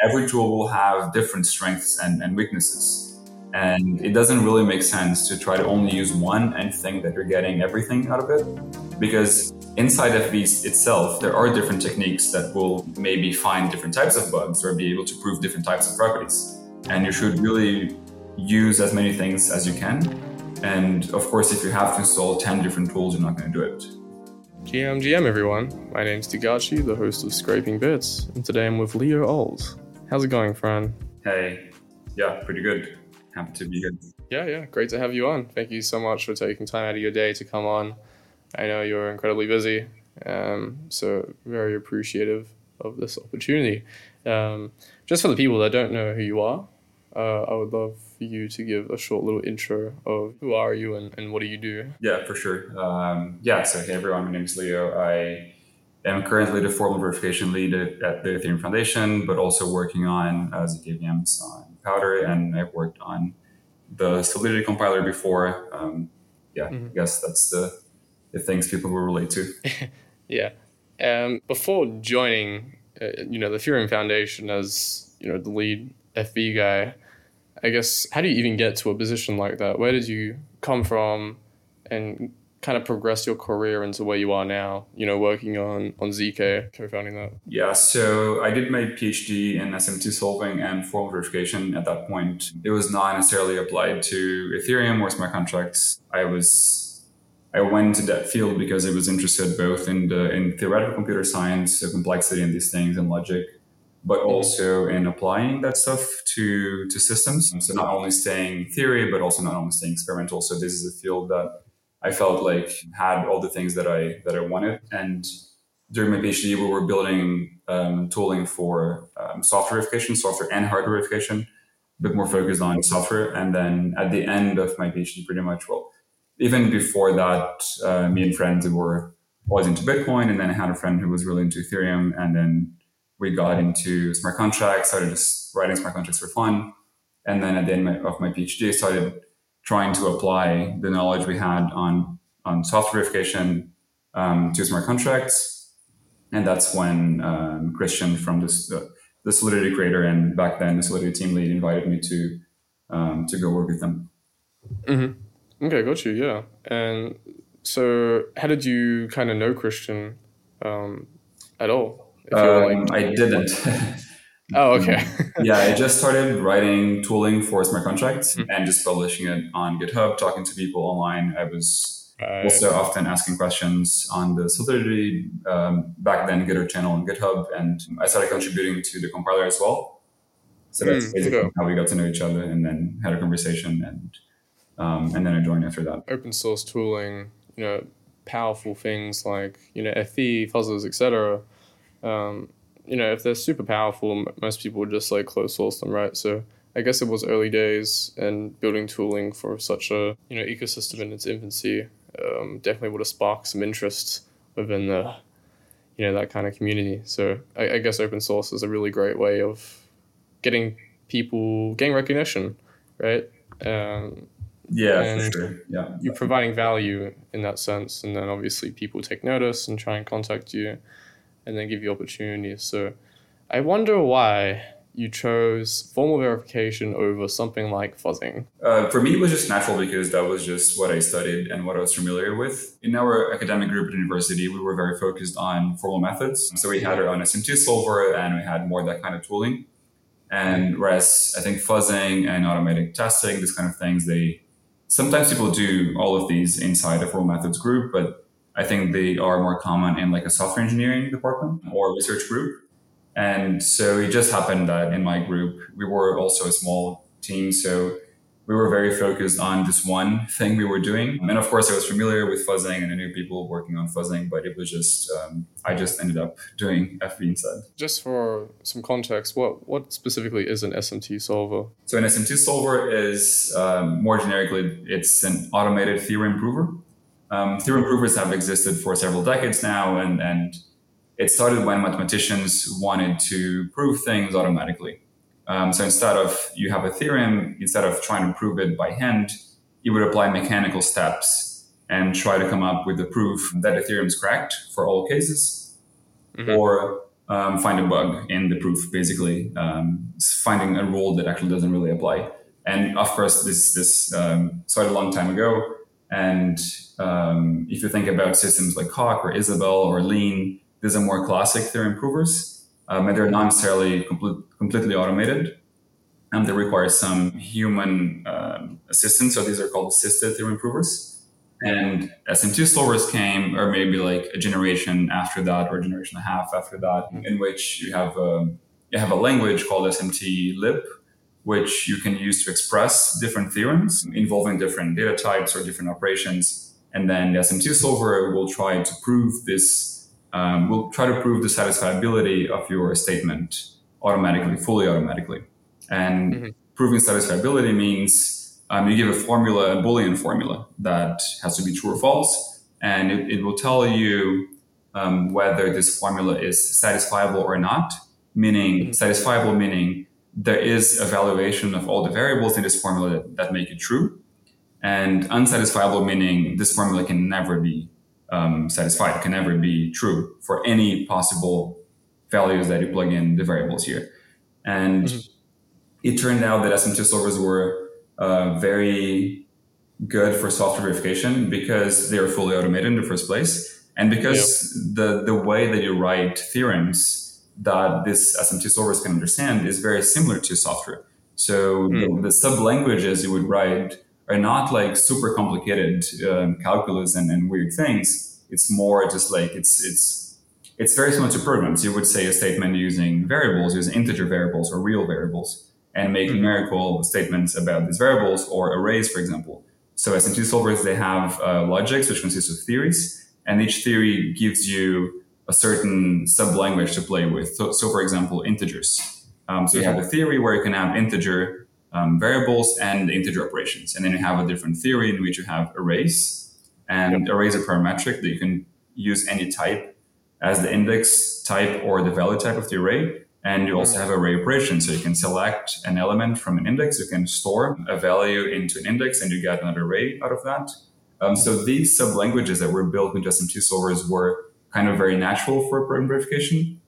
every tool will have different strengths and, and weaknesses. And it doesn't really make sense to try to only use one and think that you're getting everything out of it. Because inside FV itself, there are different techniques that will maybe find different types of bugs or be able to prove different types of properties. And you should really use as many things as you can. And of course, if you have to install 10 different tools, you're not going to do it. GM GM everyone. My name's Tagachi, the host of Scraping Bits, and today I'm with Leo Alt. How's it going, Fran? Hey, yeah, pretty good. Happy to be here. Yeah, yeah, great to have you on. Thank you so much for taking time out of your day to come on. I know you're incredibly busy, um, so very appreciative of this opportunity. Um, just for the people that don't know who you are, uh, I would love for you to give a short little intro of who are you and, and what do you do? Yeah, for sure. Um, yeah, so hey everyone, my name is Leo. I am currently the formal verification lead at the Ethereum Foundation, but also working on uh, ZK VMs on Powdr, and I've worked on the Solidity compiler before. Um, yeah, mm-hmm. I guess that's the, the things people will relate to. yeah. Um, before joining, uh, you know, the Ethereum Foundation as you know the lead FV guy, I guess how do you even get to a position like that? Where did you come from, and kind of progress your career into where you are now? You know, working on on zk, co-founding that. Yeah, so I did my PhD in SMT solving and formal verification. At that point, it was not necessarily applied to Ethereum or smart contracts. I was I went into that field because I was interested both in the in theoretical computer science, the complexity in these things, and logic but also in applying that stuff to to systems. So not only staying theory, but also not only staying experimental. So this is a field that I felt like had all the things that I that I wanted. And during my PhD, we were building um, tooling for um, software verification, software and hardware verification, a bit more focused on software. And then at the end of my PhD, pretty much, well, even before that, uh, me and friends were always into Bitcoin, and then I had a friend who was really into Ethereum, and then we got into smart contracts, started just writing smart contracts for fun. And then at the end of my PhD, I started trying to apply the knowledge we had on, on software verification um, to smart contracts. And that's when um, Christian from this, the, the Solidity creator and back then the Solidity team lead invited me to um, to go work with them. Mm-hmm. Okay, got you. Yeah. And so, how did you kind of know Christian um, at all? Um, like... I didn't. oh, okay. yeah, I just started writing tooling for smart contracts mm-hmm. and just publishing it on GitHub, talking to people online. I was right. also often asking questions on the Solidity um, back then Gitter channel on GitHub, and I started contributing to the compiler as well. So that's mm, basically how we got to know each other, and then had a conversation, and um, and then I joined after that. Open source tooling, you know, powerful things like you know FV, fuzzers, etc um, you know, if they're super powerful, most people would just like close source them, right? So I guess it was early days and building tooling for such a you know ecosystem in its infancy um, definitely would have sparked some interest within the you know that kind of community. So I, I guess open source is a really great way of getting people getting recognition, right? Um, yeah, for sure. Yeah, you're providing value in that sense, and then obviously people take notice and try and contact you and then give you opportunities. So I wonder why you chose formal verification over something like fuzzing? Uh, for me, it was just natural because that was just what I studied and what I was familiar with. In our academic group at university, we were very focused on formal methods. So we had our own SMT solver and we had more that kind of tooling. And whereas I think fuzzing and automatic testing, these kind of things, they sometimes people do all of these inside a formal methods group, but I think they are more common in like a software engineering department or research group. And so it just happened that in my group, we were also a small team. So we were very focused on this one thing we were doing. And of course, I was familiar with fuzzing and I knew people working on fuzzing, but it was just, um, I just ended up doing FV instead. Just for some context, what, what specifically is an SMT solver? So an SMT solver is um, more generically, it's an automated theorem prover. Um, theorem provers have existed for several decades now, and, and it started when mathematicians wanted to prove things automatically. Um, so instead of you have a theorem, instead of trying to prove it by hand, you would apply mechanical steps and try to come up with the proof that the theorem is correct for all cases. Mm-hmm. Or um, find a bug in the proof, basically um, finding a rule that actually doesn't really apply. And of course, this this um, started a long time ago. And um, if you think about systems like Coq or Isabelle or Lean, these are more classic theorem provers, um, and they're not necessarily complete, completely automated. And they require some human um, assistance. So these are called assisted theorem provers. And SMT solvers came, or maybe like a generation after that, or a generation and a half after that, in which you have a, um, you have a language called SMT lib, which you can use to express different theorems involving different data types or different operations. And then the SMT solver will try to prove this, um, will try to prove the satisfiability of your statement automatically, fully automatically. And mm-hmm. proving satisfiability means um, you give a formula, a Boolean formula that has to be true or false, and it, it will tell you um, whether this formula is satisfiable or not. Meaning, mm-hmm. satisfiable meaning there is evaluation of all the variables in this formula that, that make it true, and unsatisfiable meaning this formula can never be um, satisfied, it can never be true for any possible values that you plug in the variables here. And mm-hmm. it turned out that SMT solvers were uh, very good for software verification because they are fully automated in the first place, and because yep. the the way that you write theorems that this SMT solvers can understand is very similar to software. So mm. the, the sub languages you would write are not like super complicated um, calculus and, and weird things. It's more just like it's it's it's very similar to programs. You would say a statement using variables, using integer variables or real variables and make mm-hmm. numerical statements about these variables or arrays, for example. So SMT solvers, they have uh, logics, which consists of theories, and each theory gives you a certain sub-language to play with. So, so for example, integers. Um, so you have a theory where you can have integer um, variables and integer operations. And then you have a different theory in which you have arrays. And yep. arrays are parametric that you can use any type as the index type or the value type of the array. And you also have array operations. So you can select an element from an index, you can store a value into an index, and you get another array out of that. Um, so these sub languages that were built with SMT solvers were kind of very natural for program verification.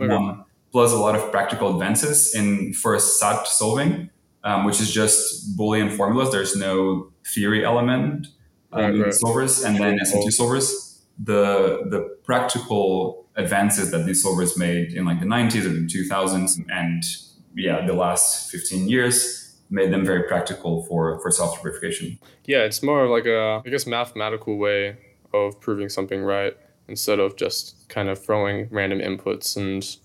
Okay. Um, plus a lot of practical advances in first SAT solving, um, which is just Boolean formulas. There's no theory element um, right, right. solvers, and then SMT solvers. The the practical advances that these solvers made in like the 90s or the 2000s and yeah the last 15 years made them very practical for for software verification yeah it's more of like a i guess mathematical way of proving something right instead of just kind of throwing random inputs and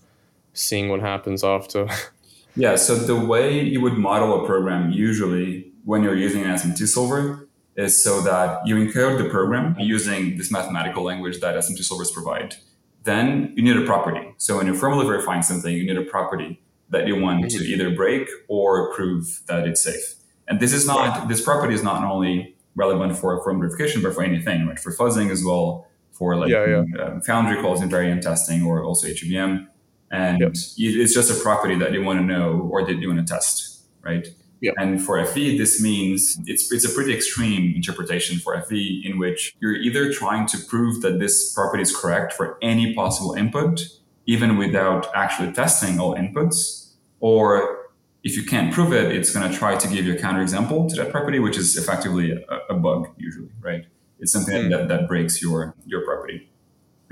seeing what happens after yeah so the way you would model a program usually when you're using an smt solver is so that you encode the program using this mathematical language that smt solvers provide then you need a property. So when you're formally verifying something, you need a property that you want to either break or prove that it's safe. And this is not this property is not only relevant for formal verification, but for anything, right? For fuzzing as well, for like yeah, yeah. Um, foundry calls invariant testing, or also HEVM. And yep. it's just a property that you want to know or that you want to test, right? Yep. And for FV, this means it's, it's a pretty extreme interpretation for FV in which you're either trying to prove that this property is correct for any possible input, even without actually testing all inputs, or if you can't prove it, it's going to try to give you a counterexample to that property, which is effectively a, a bug usually, right? It's something mm. that, that breaks your, your property.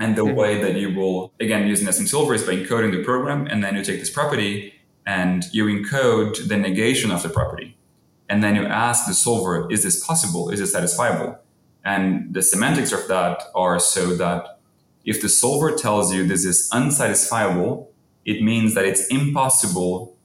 And the mm. way that you will, again, using SMT solver is by encoding the program, and then you take this property and you encode the negation of the property. And then you ask the solver, is this possible? Is it satisfiable? And the semantics of that are so that if the solver tells you this is unsatisfiable, it means that it's impossible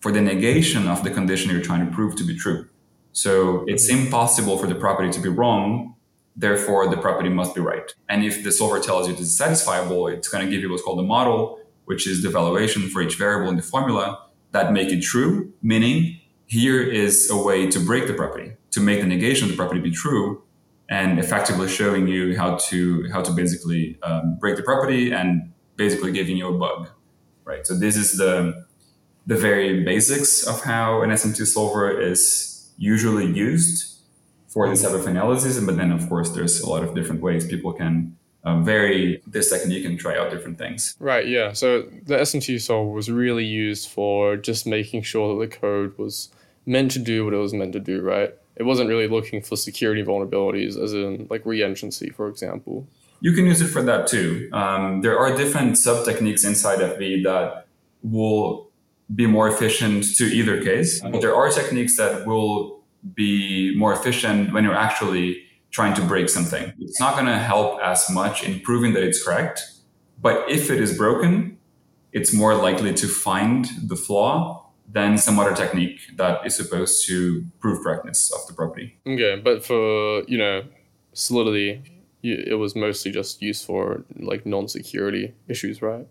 for the negation of the condition you're trying to prove to be true. So it's impossible for the property to be wrong. Therefore, the property must be right. And if the solver tells you this is satisfiable, it's going to give you what's called a model, which is the valuation for each variable in the formula that make it true, meaning here is a way to break the property, to make the negation of the property be true, and effectively showing you how to how to basically um, break the property and basically giving you a bug, right? So this is the the very basics of how an SMT solver is usually used for this type of analysis. But then, of course, there's a lot of different ways people can um, vary this technique and try out different things. Right. Yeah. So the SMT solver was really used for just making sure that the code was meant to do what it was meant to do. Right. It wasn't really looking for security vulnerabilities, as in like reentrancy, for example. You can use it for that too. Um, there are different sub techniques inside FV that will be more efficient to either case. But there are techniques that will be more efficient when you're actually trying to break something. It's not going to help as much in proving that it's correct. But if it is broken, it's more likely to find the flaw than some other technique that is supposed to prove correctness of the property. Okay, but for, you know, solidity, it was mostly just used for like non-security issues, right?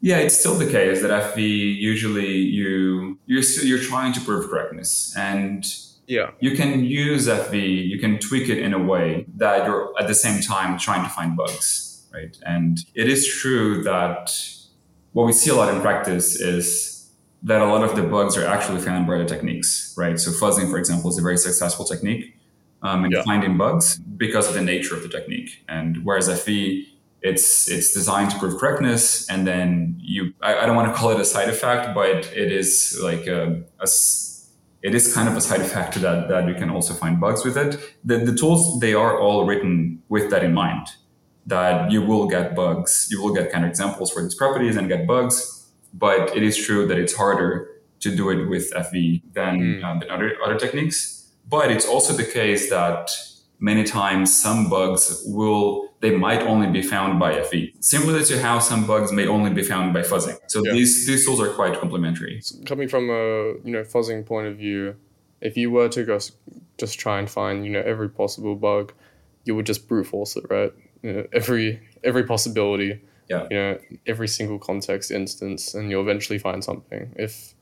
Yeah, it's still the case that FV usually you you're still, you're trying to prove correctness, and yeah, you can use FV, you can tweak it in a way that you're at the same time trying to find bugs, right? And it is true that what we see a lot in practice is that a lot of the bugs are actually found by other techniques, right? So fuzzing, for example, is a very successful technique um, in yeah. finding bugs because of the nature of the technique. And whereas FV, it's it's designed to prove correctness, and then you I, I don't want to call it a side effect, but it is like a, a it is kind of a side effect that that you can also find bugs with it. The, the tools they are all written with that in mind that you will get bugs, you will get kind of examples for these properties and get bugs, but it is true that it's harder to do it with FV than, mm. than other other techniques. But it's also the case that many times some bugs will they might only be found by FV, similar to how some bugs may only be found by fuzzing. So yeah. these these tools are quite complementary. Coming from a you know fuzzing point of view, if you were to just just try and find you know every possible bug, you would just brute force it, right? You know, every every possibility. Yeah. You know, every single context instance, and you'll eventually find something. If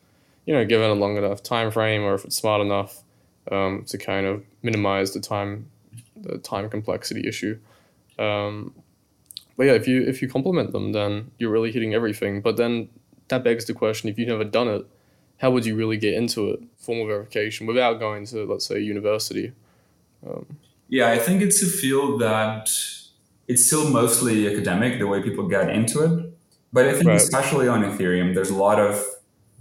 you know, given a long enough time frame, or if it's smart enough um, to kind of minimize the time the time complexity issue. Um, but yeah, if you if you complement them, then you're really hitting everything. But then that begs the question: if you've never done it, how would you really get into it, formal verification, without going to let's say university? Um, yeah, I think it's a field that it's still mostly academic the way people get into it. But I think right. especially on Ethereum, there's a lot of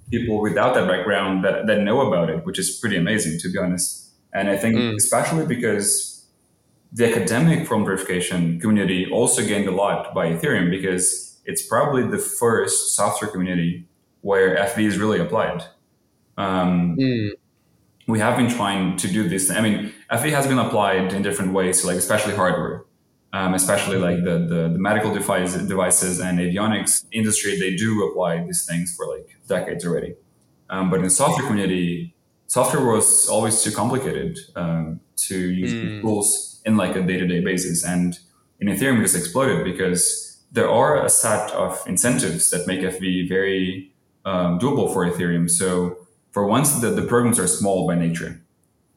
people without that background that, that know about it, which is pretty amazing to be honest. And I think mm. especially because the academic form verification community also gained a lot by Ethereum because it's probably the first software community where FV is really applied. Um, mm. We have been trying to do this. I mean, FV has been applied in different ways, like especially hardware, um, especially like the, the, the medical device, devices and avionics industry. They do apply these things for like decades already. Um, but in software community, software was always too complicated um, to use mm. tools in like a day-to-day basis. And in Ethereum, it just exploded because there are a set of incentives that make FV very um, doable for Ethereum. So for once, the, the programs are small by nature,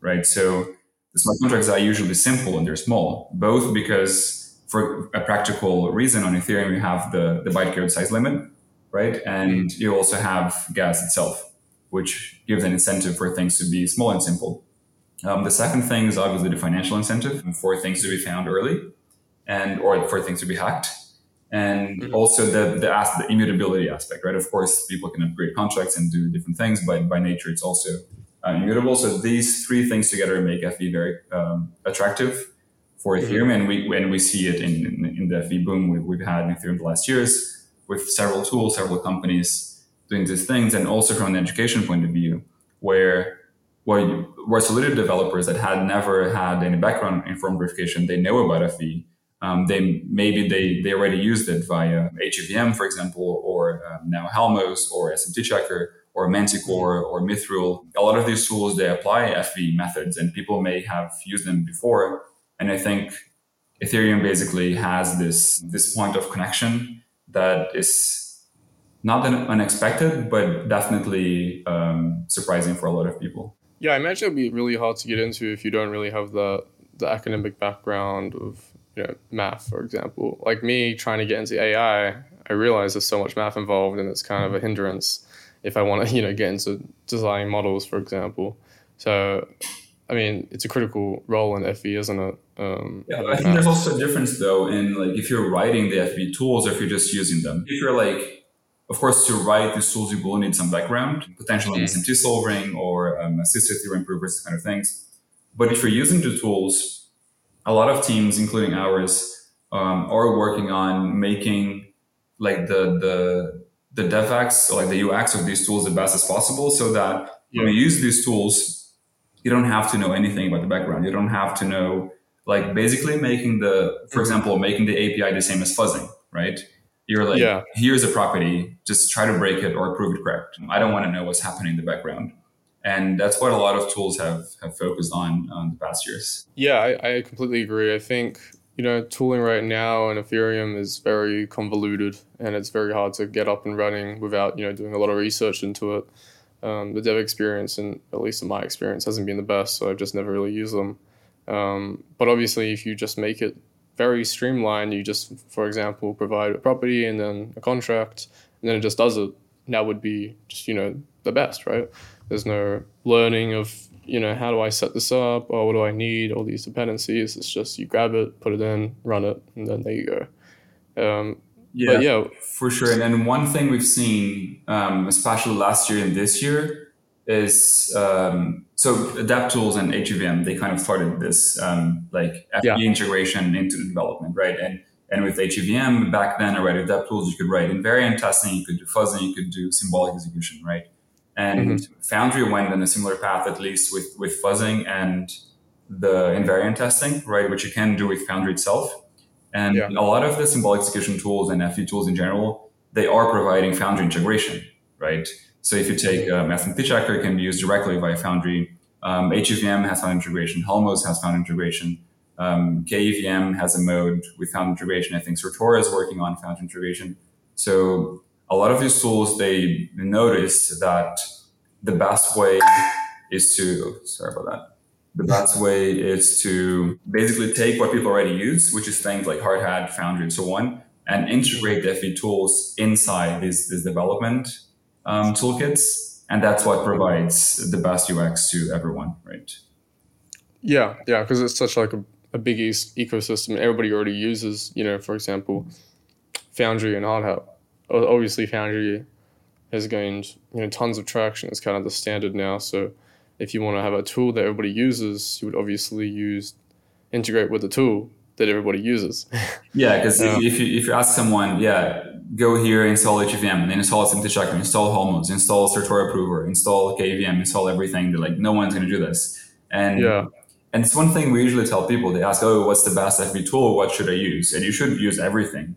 right? So the smart contracts are usually simple and they're small, both because for a practical reason on Ethereum, you have the, the bytecode size limit, right? And you also have gas itself, which gives an incentive for things to be small and simple. Um, the second thing is obviously the financial incentive for things to be found early and or for things to be hacked. And mm-hmm. also the, the, as- the immutability aspect, right? Of course, people can upgrade contracts and do different things, but by nature, it's also uh, immutable. So these three things together make FV very um, attractive for mm-hmm. Ethereum. And we, and we see it in, in, in the FV boom we've, we've had in Ethereum the last years with several tools, several companies doing these things. And also from an education point of view, where where, where Solidity developers that had never had any background in form verification, they know about FV. Um, they maybe they they already used it via HEVM, for example, or um, now Halmos or SMT Checker or Manticore or Mythril. A lot of these tools they apply FV methods, and people may have used them before. And I think Ethereum basically has this this point of connection that is not unexpected, but definitely um, surprising for a lot of people. Yeah, I imagine it'd be really hard to get into if you don't really have the the academic background of you know math, for example. Like me trying to get into AI, I realize there's so much math involved, and it's kind of a hindrance if I want to you know get into designing models, for example. So I mean, it's a critical role in FV, isn't it? Um, yeah, I think there's also a difference though in like if you're writing the FV tools or if you're just using them. If you're like, of course, to write these tools, you will need some background, potentially mm. SMT solving or um, assisted theorem provers, kind of things. But if you're using the tools, a lot of teams, including ours, um, are working on making like the the the DevX or like the UX of these tools the best as possible, so that yeah. when you use these tools, you don't have to know anything about the background. You don't have to know, like, basically making the, for mm-hmm. example, making the API the same as fuzzing, right? You're like, yeah. here's a property, just try to break it or prove it correct. I don't want to know what's happening in the background. And that's what a lot of tools have, have focused on on the past years. Yeah, I, I completely agree. I think you know, tooling right now in Ethereum is very convoluted and it's very hard to get up and running without, you know, doing a lot of research into it um, the dev experience, and at least in my experience, hasn't been the best. So I've just never really used them. Um, but obviously, if you just make it very streamlined, you just, for example, provide a property and then a contract, and then it just does it. That would be just you know the best, right? There's no learning of you know how do I set this up or what do I need all these dependencies. It's just you grab it, put it in, run it, and then there you go. Um, yeah, yeah, for sure. And then one thing we've seen, um, especially last year and this year, is um, so dapptools and HEVM. They kind of started this um, like FV yeah. integration into the development, right? And and with HEVM back then, already with dapptools, you could write invariant testing, you could do fuzzing, you could do symbolic execution, right? And mm-hmm. Foundry went in a similar path, at least with with fuzzing and the invariant testing, right? Which you can do with Foundry itself. And yeah. a lot of the symbolic execution tools and FV tools in general, they are providing Foundry integration, right? So if you take um, SMT checker, it can be used directly via Foundry. Um, HEVM has found integration. Halmos has found integration. Um, KEVM has a mode with Foundry integration. I think Certora is working on Foundry integration. So a lot of these tools, they noticed that the best way is to, sorry about that the best way is to basically take what people already use, which is things like Hardhat, Foundry, and so on, and integrate the FV tools inside this, these development um, toolkits. And that's what provides the best UX to everyone, right? Yeah, yeah, because it's such like a, a big ecosystem. Everybody already uses, you know, for example, Foundry and Hardhat. Obviously, Foundry has gained you know tons of traction. It's kind of the standard now. So if you want to have a tool that everybody uses, you would obviously use integrate with the tool that everybody uses. yeah, because um, if, you if you ask someone, yeah, go here, install HEVM, and then install SMT Checker, install Halmos, install Certora Prover, install KEVM, install everything. They're like, no one's going to do this. And yeah. And it's one thing we usually tell people. They ask, "Oh, what's the best FV tool? What should I use?" And you should use everything.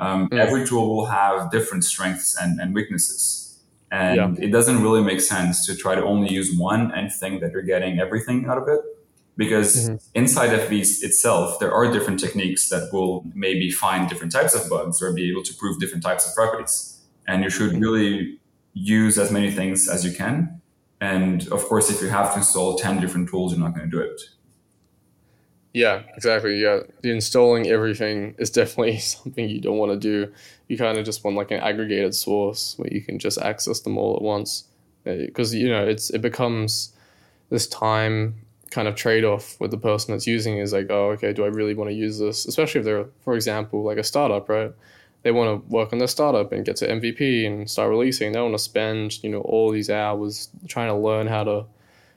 Um, mm. Every tool will have different strengths and, and weaknesses. And yeah. it doesn't really make sense to try to only use one and think that you're getting everything out of it. Because mm-hmm. inside FV itself, there are different techniques that will maybe find different types of bugs or be able to prove different types of properties. And you should mm-hmm. really use as many things as you can. And of course, if you have to install 10 different tools, you're not going to do it. Yeah, exactly. Yeah. The installing everything is definitely something you don't want to do. You kind of just want like an aggregated source where you can just access them all at once. Because, uh, you know, it's it becomes this time kind of trade off with the person that's using is like, oh, okay, do I really want to use this? Especially if they're, for example, like a startup, right? They want to work on their startup and get to MVP and start releasing. They want to spend, you know, all these hours trying to learn how to,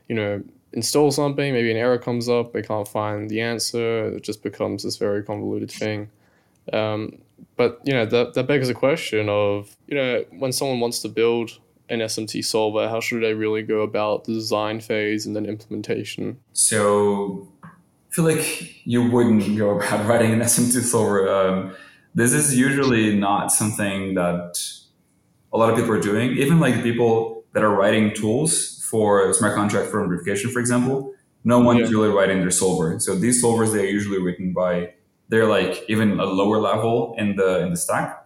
you know, install something, maybe an error comes up, they can't find the answer. It just becomes this very convoluted thing. Um, but you know that that begs the question of you know when someone wants to build an SMT solver, how should I really go about the design phase and then implementation? So I feel like you wouldn't go about writing an SMT solver. Um, this is usually not something that a lot of people are doing. Even like people that are writing tools for smart contract firm verification, for example, no one's yeah. really writing their solver. So these solvers they're usually written by they're like even a lower level in the in the stack.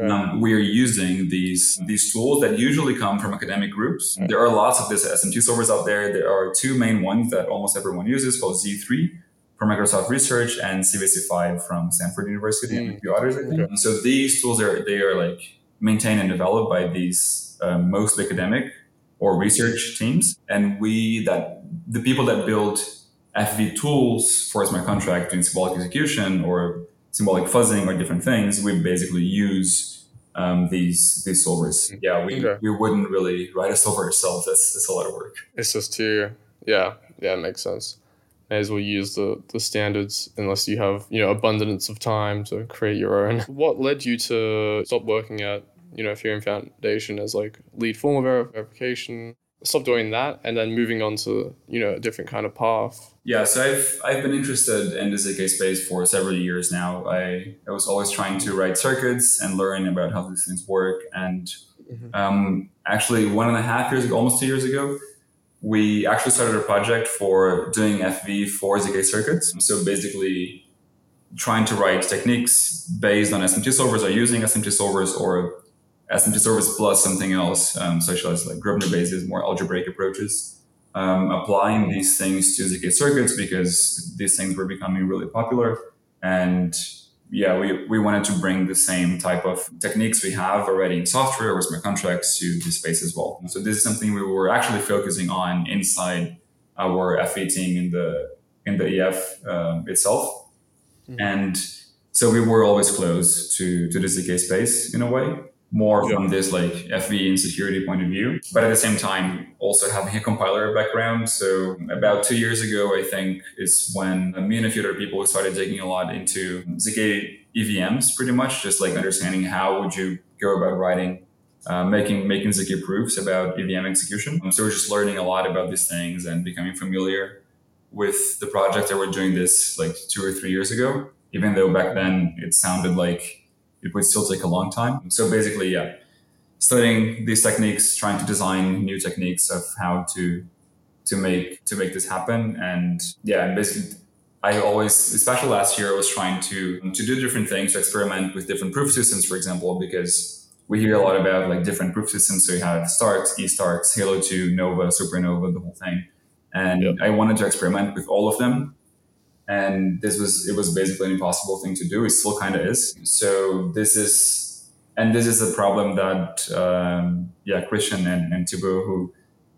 Right. Um, we are using these these tools that usually come from academic groups. Right. There are lots of these SMT solvers out there. There are two main ones that almost everyone uses called Z3 from Microsoft Research and CVC5 from Stanford University mm. and a few others, I think. Okay. So these tools are they are like maintained and developed by these uh, mostly academic or research teams. And we that the people that build FV tools for smart contract doing symbolic execution or symbolic fuzzing or different things, we basically use um, these these solvers. Yeah, we, okay. we wouldn't really write a solver ourselves. That's that's a lot of work. It's just too yeah yeah it makes sense. May as well use the the standards unless you have you know abundance of time to create your own. What led you to stop working at you know Ethereum Foundation as like lead formal verification? Stop doing that and then moving on to you know a different kind of path. Yeah so i've i've been interested in the zk space for several years now. I i was always trying to write circuits and learn about how these things work. And mm-hmm. um, actually one and a half years ago almost two years ago we actually started a project for doing fv for zk circuits. So basically trying to write techniques based on smt solvers or using smt solvers or SMT solvers plus something else, um, such as like Grobner bases, more algebraic approaches. Um, applying these things to ZK circuits because these things were becoming really popular. And yeah, we, we wanted to bring the same type of techniques we have already in software or smart contracts to this space as well. So this is something we were actually focusing on inside our FV team in the in the EF um, itself. Mm-hmm. And so we were always close to, to the ZK space in a way more yeah. from this like FV and security point of view, but at the same time also having a compiler background. So about two years ago, I think is when me and a few other people started digging a lot into ZK EVMs, pretty much just like understanding how would you go about writing. Uh, making making ZK proofs about EVM execution. So we're just learning a lot about these things and becoming familiar with the project that we're doing this like two or three years ago. Even though back then it sounded like it would still take a long time. So basically, yeah, studying these techniques, trying to design new techniques of how to to make to make this happen, and yeah, and basically. I always, especially last year, I was trying to to do different things, to experiment with different proof systems, for example, because we hear a lot about like different proof systems. So you have Starks, eStarks, Halo 2, Nova, Supernova, the whole thing. And yep. I wanted to experiment with all of them and this was it was basically an impossible thing to do. It still kind of is. So this is and this is a problem that um, yeah christian and, and thibaut who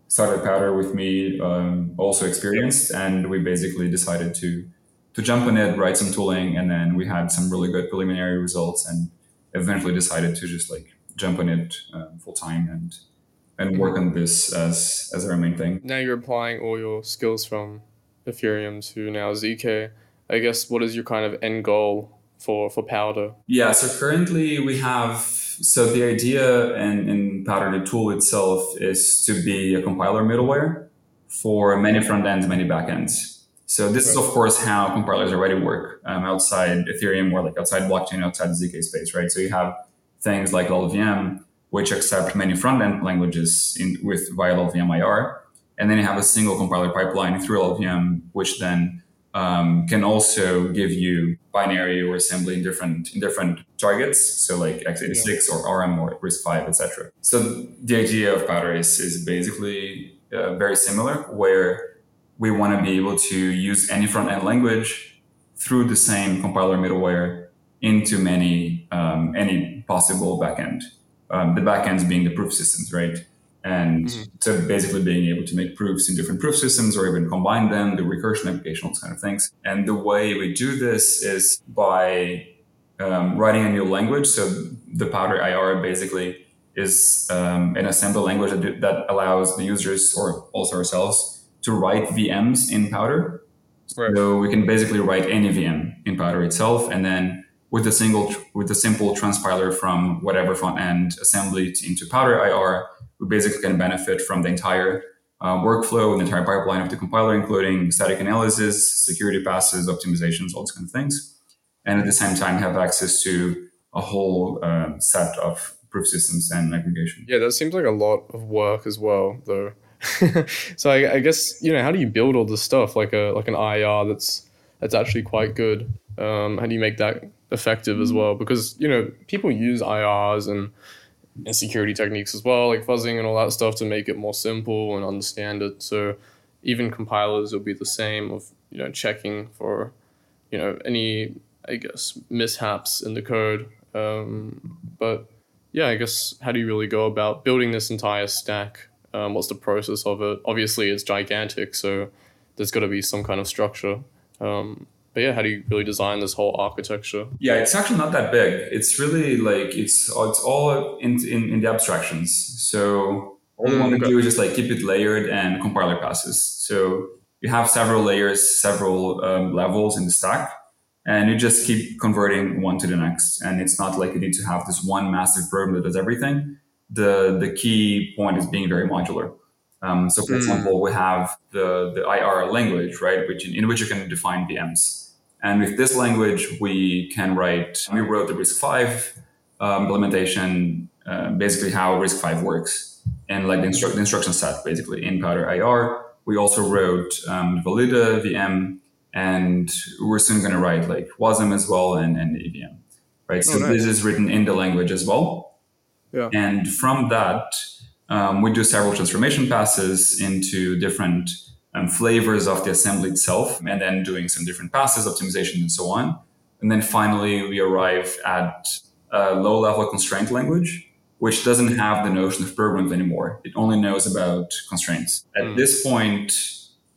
started Powdr with me um, also experienced. And we basically decided to to jump on it write some tooling and then we had some really good preliminary results and eventually decided to just like jump on it uh, full time and and work on this as as our main thing. Now you're applying all your skills from Ethereum to now ZK. I guess what is your kind of end goal for for Powdr? Yeah, so currently we have so the idea in, in Powdr, the tool itself, is to be a compiler middleware for many front ends, many backends. So this right. is of course how compilers already work um, outside Ethereum or like outside blockchain, outside the ZK space, right? So you have things like LLVM, which accept many front end languages in, with via LLVM IR and then you have a single compiler pipeline through LLVM, which then um, can also give you binary or assembly in different in different targets, so like x86 yeah. or ARM or RISC-V, etc. So the idea of Powdr is, is basically uh, very similar, where we want to be able to use any front end language through the same compiler middleware into many um, any possible backend. Um, the backends being the proof systems, right? And mm-hmm. to basically being able to make proofs in different proof systems or even combine them, do recursion application, those kind of things. And the way we do this is by um, writing a new language. So the Powdr IR basically is um, an assembly language that, that allows the users or also ourselves to write VMs in Powdr. Right. So we can basically write any VM in Powdr itself, and then with a single with a simple transpiler from whatever front end assembly into Powdr IR, we basically can benefit from the entire uh, workflow and the entire pipeline of the compiler, including static analysis, security passes, optimizations, all those kind of things. And at the same time, have access to a whole uh, set of proof systems and aggregation. Yeah, that seems like a lot of work as well, though. so I, I, guess you know, how do you build all this stuff like a like an IR that's that's actually quite good? Um, how do you make that effective as well? Because you know, people use IRs and and security techniques as well, like fuzzing and all that stuff to make it more simple and understand it. So even compilers will be the same of you know checking for you know any I guess mishaps in the code. Um, but yeah, I guess how do you really go about building this entire stack Um, what's the process of it? Obviously, it's gigantic, so there's got to be some kind of structure. Um, but yeah, how do you really design this whole architecture? Yeah, it's actually not that big. It's really like it's it's all in in, in the abstractions. So all you mm, want to do is just like keep it layered and compiler passes. So you have several layers, several um, levels in the stack, and you just keep converting one to the next. And it's not like you need to have this one massive program that does everything. The the key point is being very modular. Um, so, for mm. example, we have the the IR language, right, which in, in which you can define VMs. And with this language, we can write, we wrote the RISC-V um, implementation, uh, basically how RISC-V works and like the, instru- the, instruction set basically in Powdr IR. We also wrote um, Valida VM and we're soon going to write like WASM as well and, and EVM, right? So oh, nice. this is written in the language as well. Yeah. And from that, um, we do several transformation passes into different um, flavors of the assembly itself, and then doing some different passes, optimization, and so on. And then finally, we arrive at a low level constraint language, which doesn't have the notion of programs anymore. It only knows about constraints. At mm. this point,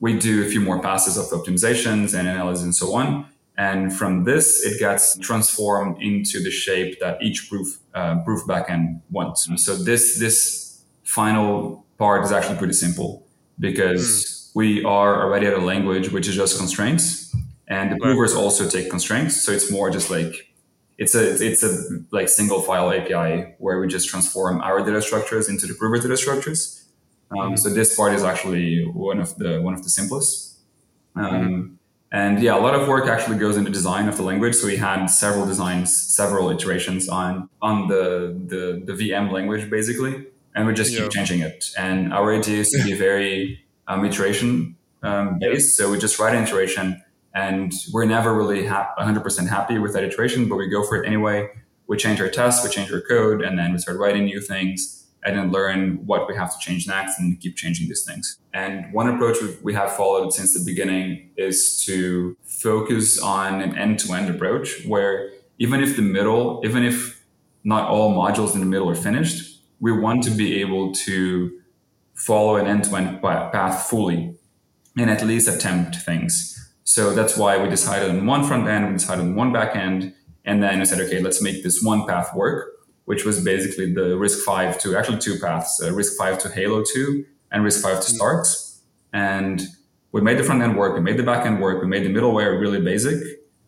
we do a few more passes of optimizations and analysis and so on. And from this, it gets transformed into the shape that each proof uh, proof backend wants. So this this final part is actually pretty simple because mm we are already at a language which is just constraints, and the provers also take constraints. So it's more just like it's a it's a like single file API where we just transform our data structures into the prover data structures. Um, mm-hmm. So this part is actually one of the one of the simplest. Um, mm-hmm. And yeah, a lot of work actually goes into design of the language. So we had several designs, several iterations on on the the, the VM language basically, and we just yeah. keep changing it. And our idea is to be very um, iteration um, based. So we just write an iteration and we're never really ha- 100% happy with that iteration, but we go for it anyway. We change our tests, we change our code, and then we start writing new things and then learn what we have to change next and keep changing these things. And one approach we have followed since the beginning is to focus on an end to end approach where even if the middle, even if not all modules in the middle are finished, we want to be able to follow an end-to-end path fully and at least attempt things. So that's why we decided on one front end, we decided on one back end, and then we said, okay, let's make this one path work, which was basically the RISC-V to actually two paths, uh, RISC-V to Halo 2 and RISC-V to mm-hmm. Starks. And we made the front end work, we made the back end work, we made the middleware really basic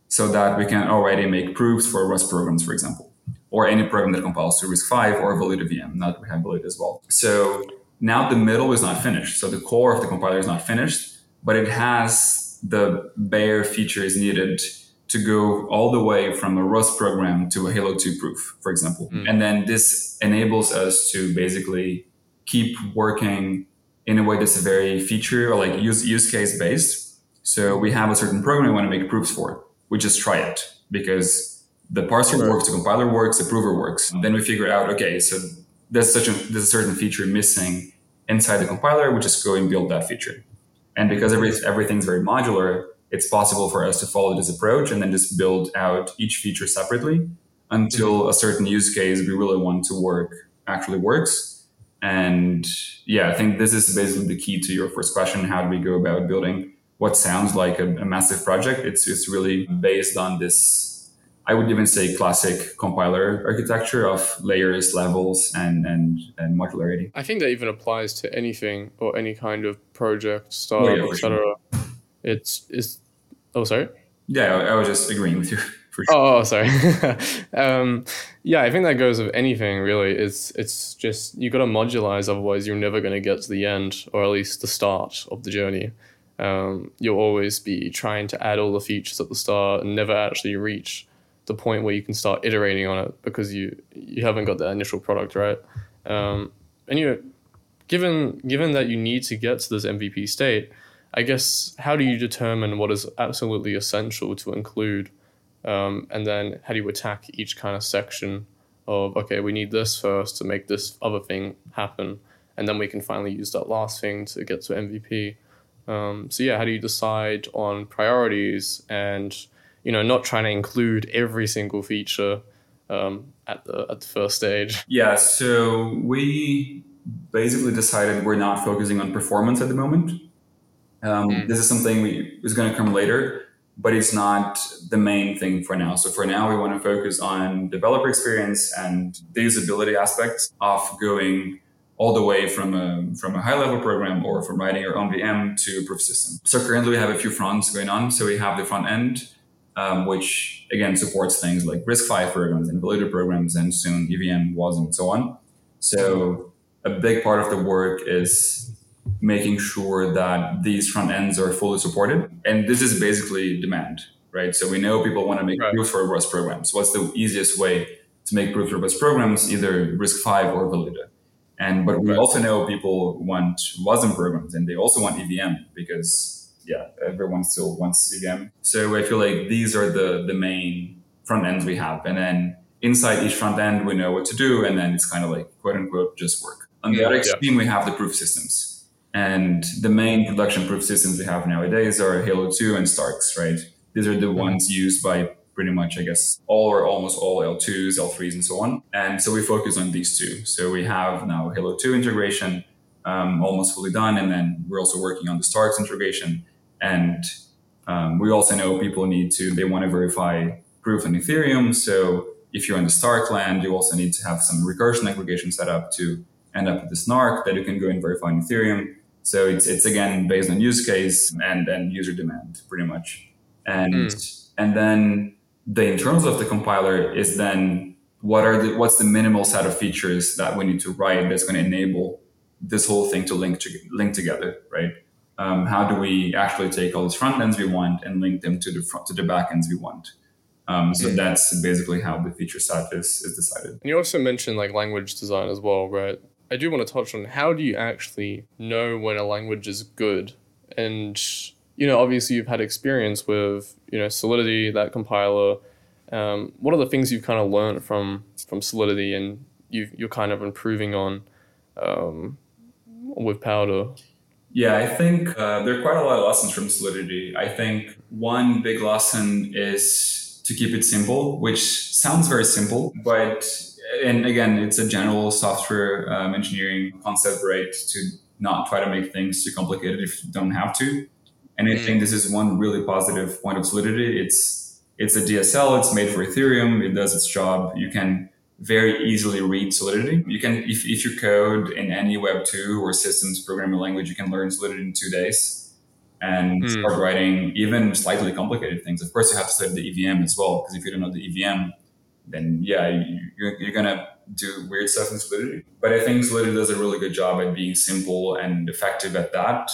so that we can already make proofs for Rust programs, for example, or any program that compiles to RISC-V or Valida VM. Now that we have Valida as well. So now the middle is not finished. So the core of the compiler is not finished, but it has the bare features needed to go all the way from a Rust program to a Halo 2 proof, for example. Mm. And then this enables us to basically keep working in a way that's very feature or like use, use case based. So we have a certain program we want to make proofs for. We just try it because the parser right. works, the compiler works, the prover works. And then we figure out, okay, so there's such a there's a certain feature missing inside the compiler. We just go and build that feature. And because every, everything's very modular, it's possible for us to follow this approach and then just build out each feature separately until mm-hmm. a certain use case we really want to work actually works. And yeah, I think this is basically the key to your first question. How do we go about building what sounds like a, a massive project? It's, it's really based on this I would even say classic compiler architecture of layers, levels, and, and, and modularity. I think that even applies to anything or any kind of project, startup, oh, yeah, etc. Sure. It's is oh sorry. Yeah, I, I, was just agreeing with you. Sure. Oh, oh sorry. um, yeah, I think that goes with anything really. It's it's just you got to modularize, otherwise you're never going to get to the end or at least the start of the journey. Um, you'll always be trying to add all the features at the start and never actually reach the point where you can start iterating on it because you you haven't got the initial product right. Um, and you given given that you need to get to this MVP state, I guess how do you determine what is absolutely essential to include, um, and then how do you attack each kind of section of okay, we need this first to make this other thing happen, and then we can finally use that last thing to get to MVP. Um, so yeah, how do you decide on priorities and you know, not trying to include every single feature um, at the at the first stage. Yeah, so we basically decided we're not focusing on performance at the moment. Um, mm. This is something we is going to come later, but it's not the main thing for now. So for now, we want to focus on developer experience and the usability aspects of going all the way from a from a high level program or from writing your own VM to proof system. So currently, we have a few fronts going on. So we have the front end. Um, which again supports things like RISC-V programs and Valida programs and soon EVM, WAS, and so on. So a big part of the work is making sure that these front ends are fully supported. And this is basically demand, right? So we know people want to make right. proof robust programs. What's the easiest way to make proof robust programs? Either RISC-V or Valida. And but we right. also know people want WASM programs and they also want EVM because yeah, everyone still wants EVM. So I feel like these are the the main front ends we have. And then inside each front end we know what to do and then it's kind of like quote unquote just work. On the yeah, other extreme yeah. we have the proof systems. And the main production proof systems we have nowadays are Halo 2 and Starks, right? These are the mm-hmm. ones used by pretty much, I guess, all or almost all L2s, L3s, and so on. And so we focus on these two. So we have now Halo 2 integration um, almost fully done. And then we're also working on the Starks integration. And um, we also know people need to, they want to verify proof on Ethereum. So if you're on the Stark land, you also need to have some recursion aggregation set up to end up with the snark that you can go and verify on Ethereum. So it's it's again based on use case and and user demand pretty much. And mm. and then the internals of the compiler is then what are the what's the minimal set of features that we need to write that's going to enable this whole thing to link to link together, right? Um, how do we actually take all these front ends we want and link them to the front to the back ends we want? Um, so that's basically how the feature set is, is decided. And you also mentioned like language design as well, right? I do want to touch on how do you actually know when a language is good? And, you know, obviously you've had experience with, you know, Solidity, that compiler. Um, what are the things you've kind of learned from, from Solidity and you you're kind of improving on um, with Powdr? Yeah, I think uh, there are quite a lot of lessons from Solidity. I think one big lesson is to keep it simple, which sounds very simple, but and again, it's a general software um, engineering concept, right? To not try to make things too complicated if you don't have to. And I mm. think this is one really positive point of Solidity. It's it's a DSL. It's made for Ethereum. It does its job. You can very easily read Solidity. You can, if, if you code in any Web two or systems programming language, you can learn Solidity in two days and mm. start writing even slightly complicated things. Of course, you have to study the EVM as well because if you don't know the EVM, then yeah, you're, you're gonna do weird stuff in Solidity. But I think Solidity does a really good job at being simple and effective at that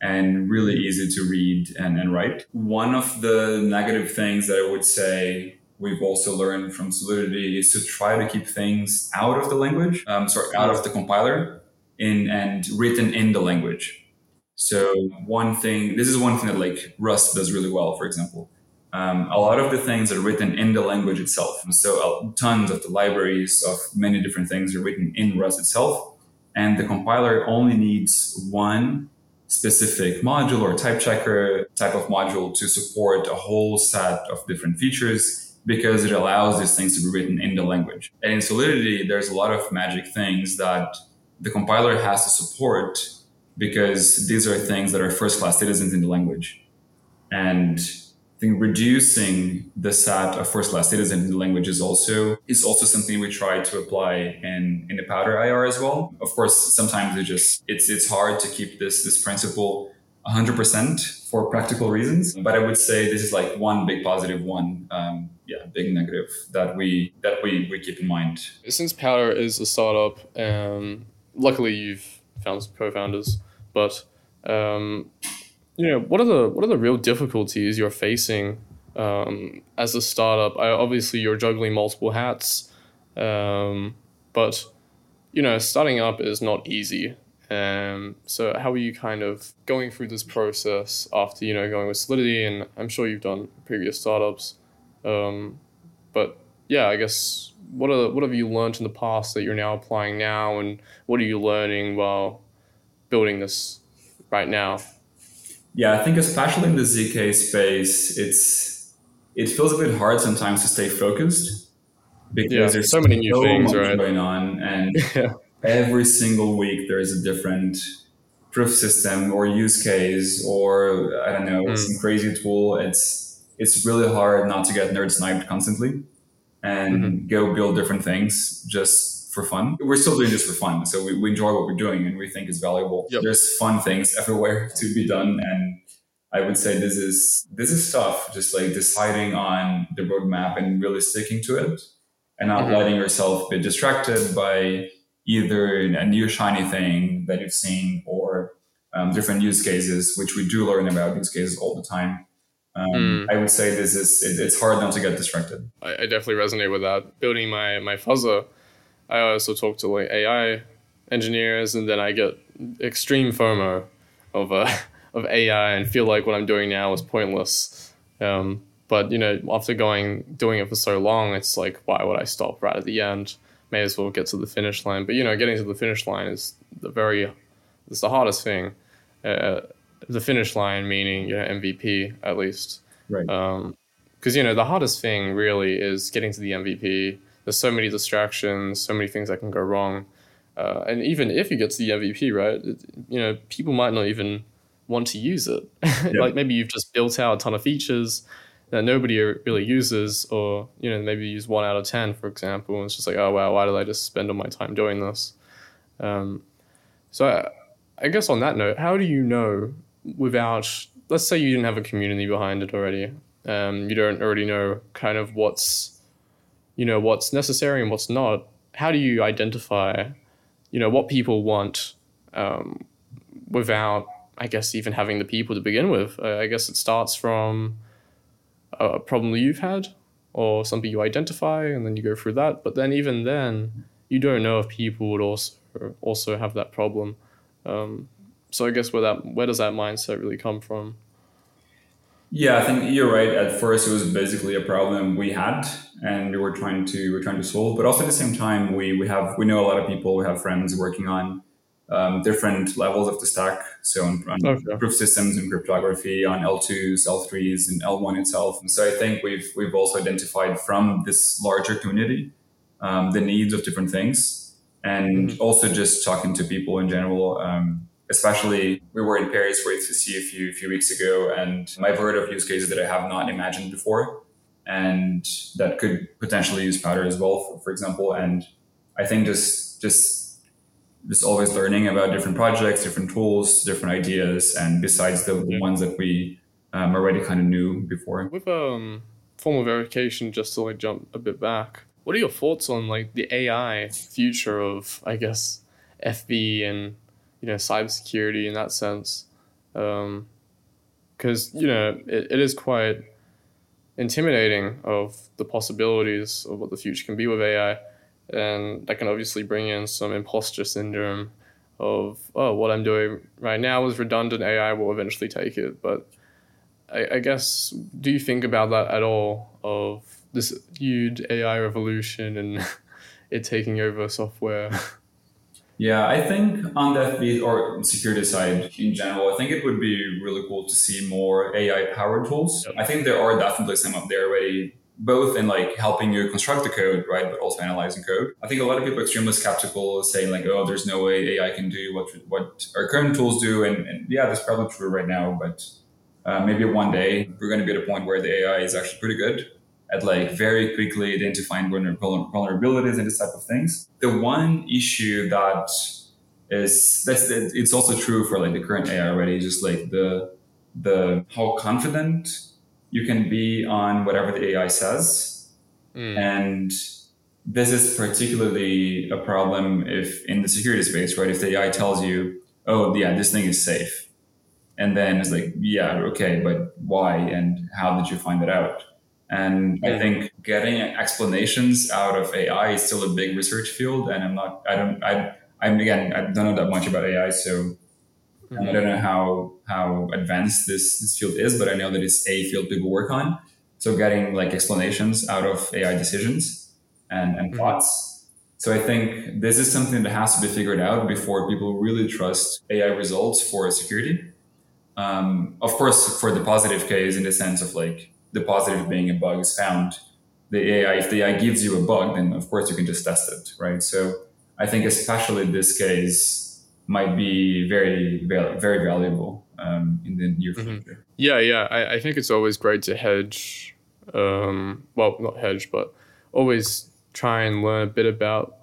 and really easy to read and, and write. One of the negative things that I would say we've also learned from Solidity is to try to keep things out of the language, um, sorry, out of the compiler in and written in the language. So one thing, this is one thing that like Rust does really well, for example. Um, a lot of the things are written in the language itself. So uh, tons of the libraries of many different things are written in Rust itself. And the compiler only needs one specific module or type checker type of module to support a whole set of different features because it allows these things to be written in the language. And in Solidity, there's a lot of magic things that the compiler has to support because these are things that are first class citizens in the language. And I think reducing the set of first class citizens in the language is also is also something we try to apply in in the Powdr IR as well. Of course, sometimes it just it's it's hard to keep this this principle 100% for practical reasons. But I would say this is like one big positive, one um, yeah big negative that we that we we keep in mind. Since Powdr is a startup, um, luckily you've found co-founders, but um, you know what are the what are the real difficulties you're facing um, as a startup? I, obviously, you're juggling multiple hats, um, but you know, starting up is not easy. Um, so how are you kind of going through this process after you know going with Solidity? And I'm sure you've done previous startups, um, but yeah, I guess what are what have you learned in the past that you're now applying now, and what are you learning while building this right now? Yeah, I think especially in the zk space, it's it feels a bit hard sometimes to stay focused because yeah, there's so many new so things right? going on, and yeah. Every single week there's a different proof system or use case or I don't know mm. some crazy tool. It's it's really hard not to get nerd sniped constantly and mm-hmm. go build different things just for fun. We're still doing this for fun, so we, we enjoy what we're doing and we think it's valuable. Yep. There's fun things everywhere to be done, and I would say this is this is tough. Just like deciding on the roadmap and really sticking to it, and not mm-hmm. letting yourself be distracted by either a new shiny thing that you've seen or um, different use cases, which we do learn about use cases all the time. Um, mm. I would say this is it, it's hard not to get distracted. I, I, definitely resonate with that. Building my my fuzzer, I also talk to like AI engineers, and then I get extreme FOMO of uh, of AI and feel like what I'm doing now is pointless. Um, but you know, after going doing it for so long, it's like, why would I stop right at the end? May as well get to the finish line. But you know, getting to the finish line is the very it's the hardest thing. Uh, the finish line meaning you know MVP at least. Right. Um because um, you know the hardest thing really is getting to the MVP. There's so many distractions, so many things that can go wrong. Uh, and even if you get to the MVP, right, it, you know people might not even want to use it. Like maybe you've just built out a ton of features that nobody really uses, or you know maybe use one out of ten, for example, and it's just like, oh wow, why did I just spend all my time doing this? Um, so I, I guess on that note, how do you know without, let's say you didn't have a community behind it already, um, you don't already know kind of what's, you know, what's necessary and what's not. How do you identify, you know, what people want um, without, I guess, even having the people to begin with? Uh, I guess it starts from a problem you've had or something you identify and then you go through that. But then even then you don't know if people would also also have that problem. Um, so i guess where that where does that mindset really come from? Yeah i think you're right. At first it was basically a problem we had and we were trying to we we're trying to solve. But also at the same time we we have we know a lot of people we have friends working on um, different levels of the stack. So on, on okay. proof systems and cryptography, on L2s, L3s, and L1 itself. And so I think we've we've also identified from this larger community um, the needs of different things, and mm-hmm. also just talking to people in general. Um, especially, we were in Paris for EthCC a few few weeks ago, and I've heard of use cases that I have not imagined before, and that could potentially use Powdr as well, for, for example. And I think just just just always learning about different projects, different tools, different ideas, and besides the, the ones that we um, already kind of knew before. With um, formal verification, just to like jump a bit back, what are your thoughts on like the AI future of, I guess, FV and you know cybersecurity in that sense? Because um, you know it, it is quite intimidating of the possibilities of what the future can be with AI and that can obviously bring in some imposter syndrome of oh what i'm doing right now is redundant ai will eventually take it. But I, I, guess do you think about that at all of this huge ai revolution and it taking over software? Yeah i think on the or security side in general i think it would be really cool to see more ai powered tools. Yep. i think there are definitely some up there already both in like helping you construct the code, right, but also analyzing code. I think a lot of people are extremely skeptical, saying like, "Oh, there's no way AI can do what what our current tools do," and, and yeah, that's probably true right now. But uh, maybe one day we're going to be at a point where the AI is actually pretty good at like very quickly identifying vulnerabilities and this type of things. The one issue that is that's it's also true for like the current AI already, just like the the how confident you can be on whatever the AI says. Mm. And this is particularly a problem if in the security space, right? If the AI tells you, oh, yeah, this thing is safe. And then it's like, yeah, okay, but why? And how did you find it out? And I think getting explanations out of AI is still a big research field. And I'm not, I don't, I, I'm again, I don't know that much about AI. So Mm-hmm. I don't know how how advanced this this field is, but I know that it's a field people work on. So getting like explanations out of AI decisions and, and mm-hmm. thoughts. So I think this is something that has to be figured out before people really trust AI results for security. Um, of course, for the positive case, in the sense of like the positive being a bug is found, the AI, if the AI gives you a bug, then of course you can just test it, right? So I think especially this case might be very very valuable um, in the near mm-hmm. future. Yeah, yeah. I, I think it's always great to hedge. Um, well, not hedge, but always try and learn a bit about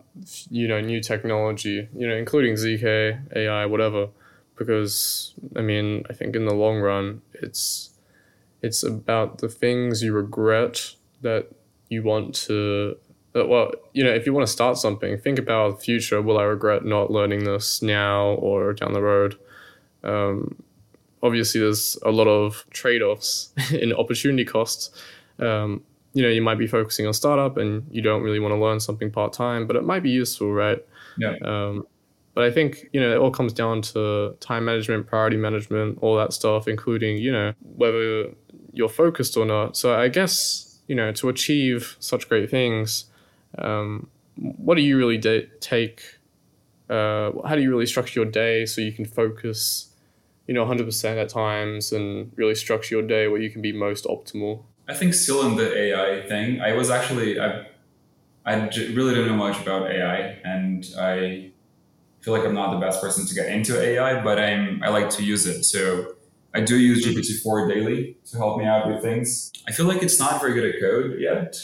you know new technology. You know, including zk, AI, whatever. Because I mean, I think in the long run, it's it's about the things you regret that you want to uh, well, you know, if you want to start something, think about the future. Will I regret not learning this now or down the road? Um, obviously, there's a lot of trade offs in opportunity costs. Um, you know, you might be focusing on startup and you don't really want to learn something part time, but it might be useful, right? Yeah. Um, but I think, you know, it all comes down to time management, priority management, all that stuff, including, you know, whether you're focused or not. So I guess, you know, to achieve such great things, um, what do you really de- take? Uh, how do you really structure your day so you can focus, you know, 100% at times and really structure your day where you can be most optimal? I think still in the AI thing, I was actually, I, I really didn't know much about AI and I feel like I'm not the best person to get into AI, but I'm, I like to use it. So I do use GPT-4 daily to help me out with things. I feel like it's not very good at code yet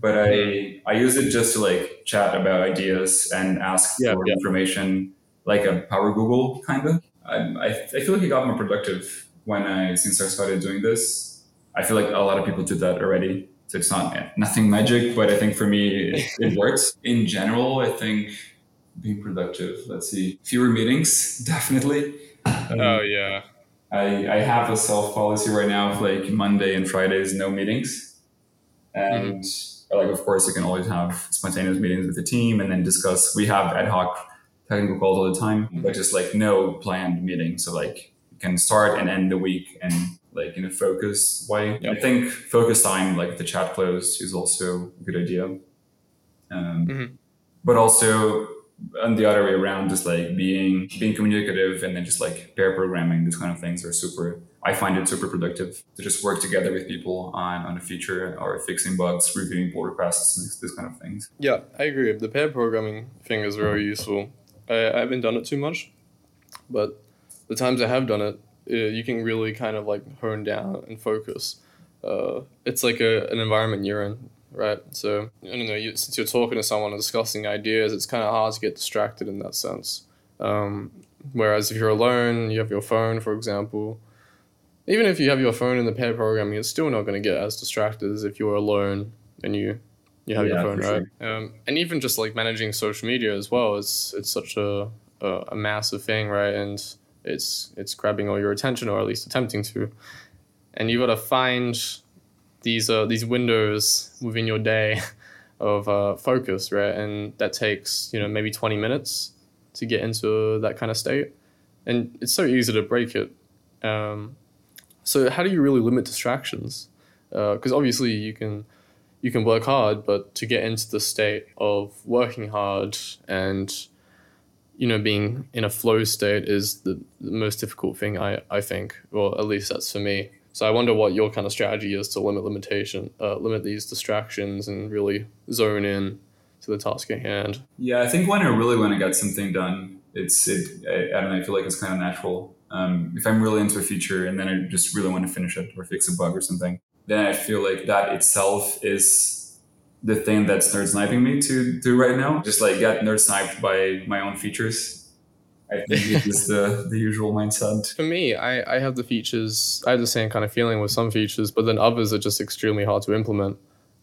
but I I use it just to like chat about ideas and ask yeah, for yeah. information, like a Power Google kind of. I, I, I feel like it got more productive when I since I started doing this. I feel like a lot of people do that already, so it's not nothing magic. But I think for me it, it works. In general, I think being productive. Let's see, fewer meetings definitely. Um, oh yeah. I, I have a self policy right now of like Monday and Fridays no meetings, and. Mm-hmm like of course you can always have spontaneous meetings with the team and then discuss we have ad hoc technical calls all the time but just like no planned meeting so like you can start and end the week and like in a focus way yep. i think focus time like the chat closed is also a good idea um, mm-hmm. but also on the other way around just like being being communicative and then just like pair programming these kind of things are super I find it super productive to just work together with people on, on a feature or fixing bugs, reviewing pull requests, this, kind of things. Yeah, I agree. The pair programming thing is very useful. I, I haven't done it too much, but the times I have done it, uh, you can really kind of like hone down and focus. Uh, it's like a, an environment you're in, right? So, I don't know, you, since you're talking to someone and discussing ideas, it's kind of hard to get distracted in that sense. Um, whereas if you're alone, you have your phone, for example, even if you have your phone in the pair programming, it's still not going to get as distracted as if you're alone and you you have yeah, your phone, right? Sure. Um, and even just like managing social media as well, it's it's such a, a, a massive thing, right? And it's it's grabbing all your attention, or at least attempting to. And you've got to find these uh, these windows within your day of uh, focus, right? And that takes you know maybe twenty minutes to get into that kind of state, and it's so easy to break it. Um, so how do you really limit distractions? Because uh, obviously you can you can work hard, but to get into the state of working hard and you know being in a flow state is the, the most difficult thing I, I think, or at least that's for me. So I wonder what your kind of strategy is to limit limitation, uh, limit these distractions, and really zone in to the task at hand. Yeah, I think when I really want to get something done, it's it. I, I don't know. I feel like it's kind of natural um, if I'm really into a feature and then I just really want to finish it or fix a bug or something, then I feel like that itself is the thing that's nerd sniping me to do right now. Just like get nerd sniped by my own features. I think it is the, the usual mindset. For me, I, I have the features, I have the same kind of feeling with some features, but then others are just extremely hard to implement.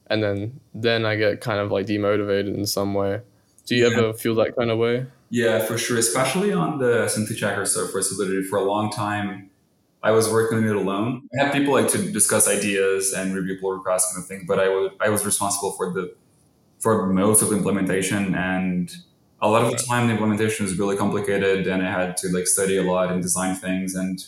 And then then I get kind of like demotivated in some way. Do you yeah. ever feel that kind of way? Yeah, for sure. Especially on the SMT checker so for Solidity, for a long time, I was working on it alone. I had people like to discuss ideas and review pull requests kind of thing, but I was I was responsible for the for most of the implementation and a lot of the time the implementation was really complicated and I had to like study a lot and design things and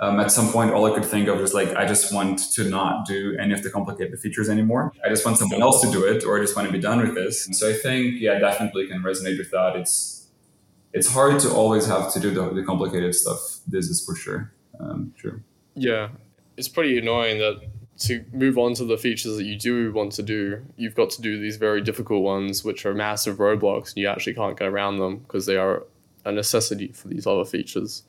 um, at some point all I could think of was like I just want to not do any of the complicated features anymore. I just want someone else to do it or I just want to be done with this. So I think yeah definitely can resonate with that. It's it's hard to always have to do the, the complicated stuff. This is for sure. Um, sure. Yeah, it's pretty annoying that to move on to the features that you do want to do, you've got to do these very difficult ones, which are massive roadblocks, and you actually can't get around them because they are a necessity for these other features.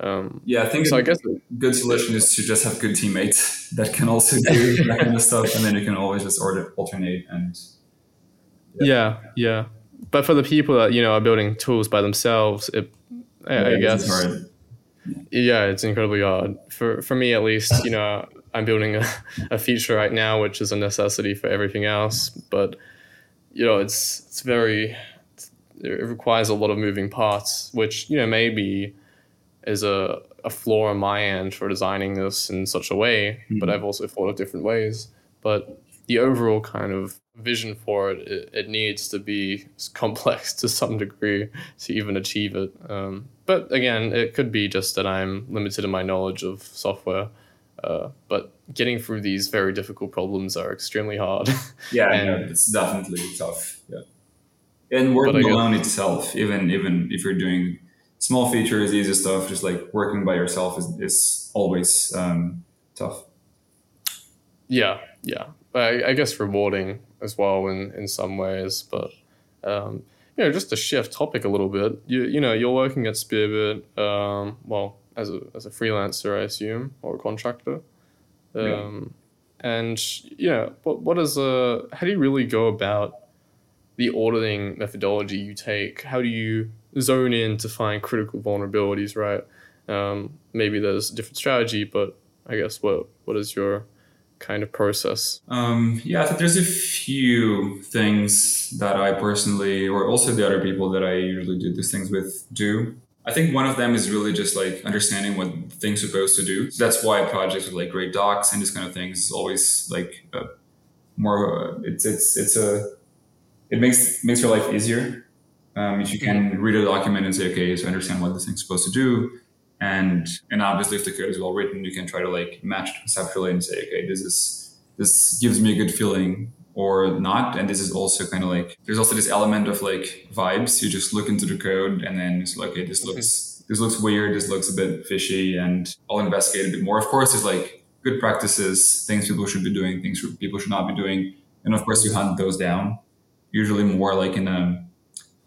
Um, yeah, I think so. I guess a good solution is to just have good teammates that can also do that kind of stuff, and then you can always just order alternate and. Yeah. yeah, yeah. But for the people that you know are building tools by themselves, it, I, yeah, I guess. Yeah, it's incredibly hard for for me at least. You know, I'm building a, a feature right now, which is a necessity for everything else. But you know, it's it's very it requires a lot of moving parts, which you know maybe is a a flaw on my end for designing this in such a way. Mm-hmm. But I've also thought of different ways. But the overall kind of vision for it, it, it needs to be complex to some degree to even achieve it. Um, but again, it could be just that I'm limited in my knowledge of software. Uh, but getting through these very difficult problems are extremely hard. Yeah, and, it's definitely tough. Yeah, and working alone itself, even even if you're doing small features, easy stuff, just like working by yourself is is always um, tough. Yeah, yeah, I, I, guess rewarding as well in in some ways, but. Um, you know, just to shift topic a little bit, you you know, you're working at Spearbit, um, well, as a as a freelancer, I assume, or a contractor. Um, yeah. And yeah, what what is a how do you really go about the auditing methodology you take? How do you zone in to find critical vulnerabilities? Right. Um, maybe there's a different strategy, but I guess what what is your kind of process? Um, yeah, I think there's a few things that I personally, or also the other people that I usually do these things with, do. I think one of them is really just like understanding what things are supposed to do. So that's why projects with like great docs and this kind of things is always like uh, more. Uh, it's it's it's a it makes makes your life easier um, if you can read a document and say, okay, so I understand what this thing's supposed to do, and and obviously if the code is well written, you can try to like match it conceptually and say, okay, this is this gives me a good feeling or not. And this is also kind of like there's also this element of like vibes. You just look into the code and then it's like, okay, this mm-hmm. looks this looks weird, this looks a bit fishy, and I'll investigate a bit more. Of course, there's like good practices, things people should be doing, things people should not be doing, and of course you hunt those down. Usually more like in a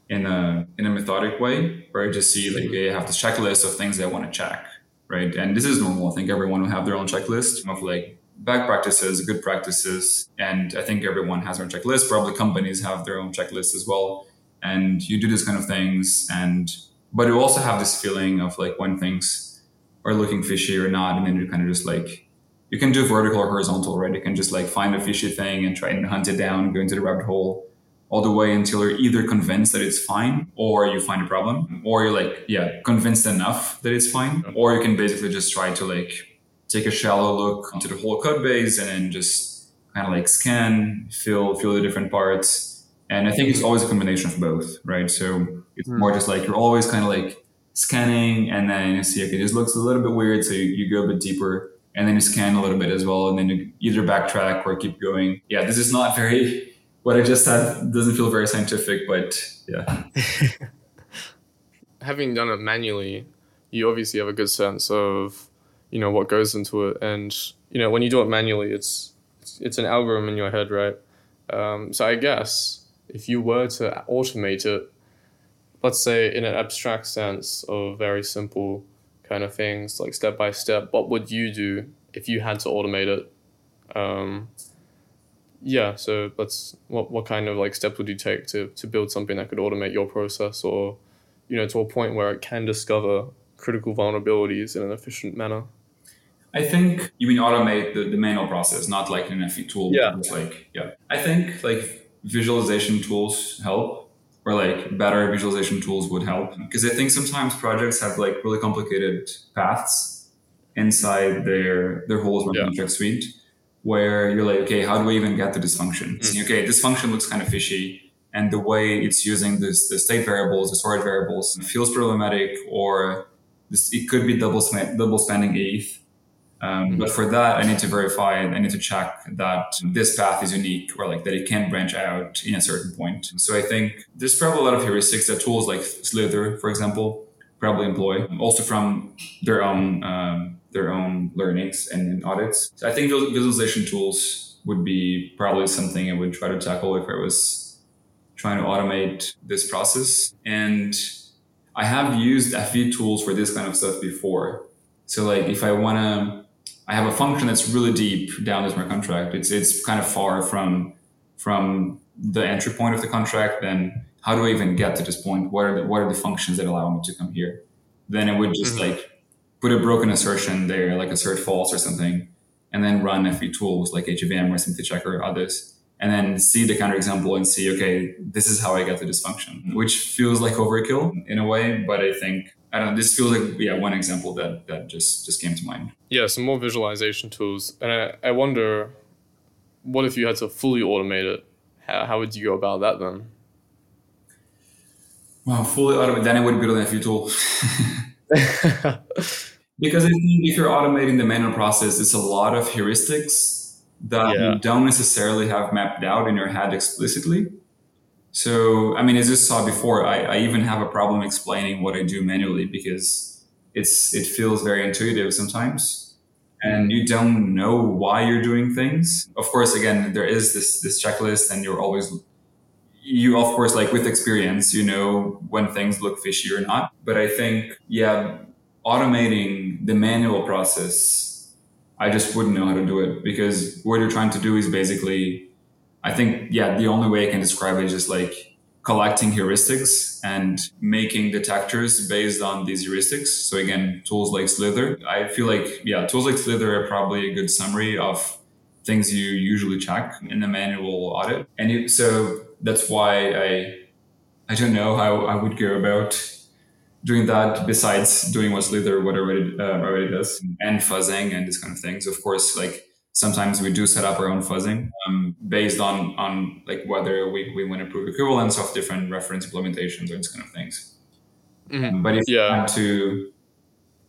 in a in a methodic way, where I just see like I have this checklist of things I want to check, right? And this is normal. I think everyone will have their own checklist of like bad practices, good practices. And I think everyone has their own checklist. Probably companies have their own checklist as well. And you do this kind of things. And, but you also have this feeling of like when things are looking fishy or not. And then you kind of just like, you can do vertical or horizontal, right? You can just like find a fishy thing and try and hunt it down, go into the rabbit hole all the way until you're either convinced that it's fine or you find a problem or you're like, yeah, convinced enough that it's fine. Or you can basically just try to like take a shallow look into the whole code base and then just kind of like scan, feel, feel the different parts. And I think it's always a combination of both, right? So it's mm. more just like you're always kind of like scanning and then you see, okay, this looks a little bit weird. So you, you go a bit deeper and then you scan a little bit as well. And then you either backtrack or keep going. Yeah, this is not very, what I just said doesn't feel very scientific, but yeah. Having done it manually, you obviously have a good sense of you know what goes into it. And you know when you do it manually it's it's, it's an algorithm in your head right? Um, so i guess if you were to automate it let's say in an abstract sense of very simple kind of things like step by step what would you do if you had to automate it? Um, yeah so let's what, what kind of like steps would you take to, to build something that could automate your process or you know to a point where it can discover critical vulnerabilities in an efficient manner I think you mean automate the, the manual process, not like an FV tool. Yeah. like, yeah. I think like visualization tools help or like better visualization tools would help because I think sometimes projects have like really complicated paths inside their, their whole yeah. contract suite where you're like, okay, how do we even get to this function? Mm. Okay, this function looks kind of fishy and the way it's using this, the state variables, the storage variables feels problematic or this, it could be double, double spending ETH um, mm-hmm. But for that, I need to verify and I need to check that this path is unique or like that it can branch out in a certain point. So I think there's probably a lot of heuristics that tools like Slither, for example, probably employ, also from their own um, their own learnings and audits. So I think those visualization tools would be probably something I would try to tackle if I was trying to automate this process. And I have used FV tools for this kind of stuff before. So like if I want to, I have a function that's really deep down the smart contract. It's it's kind of far from from the entry point of the contract. Then how do I even get to this point? What are the, what are the functions that allow me to come here? Then it would just mm-hmm. like put a broken assertion there, like assert false or something, and then run a few tools like HEVM or Simply Check or others, and then see the counterexample and see, okay, this is how I get to this function, hmm. which feels like overkill in a way, but I think I don't know, this feels like yeah, one example that that just just came to mind. Yeah, some more visualization tools. And I, I wonder what if you had to fully automate it? How, how would you go about that then? Well, fully automate, then I would build an FV tool. because I think if you're automating the manual process, it's a lot of heuristics that yeah. you don't necessarily have mapped out in your head explicitly. So, I mean, as you saw before, I, I even have a problem explaining what I do manually because it's it feels very intuitive sometimes, and you don't know why you're doing things. Of course, again, there is this this checklist, and you're always you of course like with experience you know when things look fishy or not. But i think yeah automating the manual process i just wouldn't know how to do it because what you're trying to do is basically i think yeah the only way i can describe it is just like collecting heuristics and making detectors based on these heuristics. So again tools like slither. I feel like yeah tools like slither are probably a good summary of things you usually check in the manual audit. And you, so that's why I I don't know how I would go about doing that besides doing what Slither what already uh, already does and fuzzing and these kind of things. Of course, like sometimes we do set up our own fuzzing um, based on on like whether we, we want to prove equivalence of different reference implementations or these kind of things. Mm-hmm. But if yeah. I had to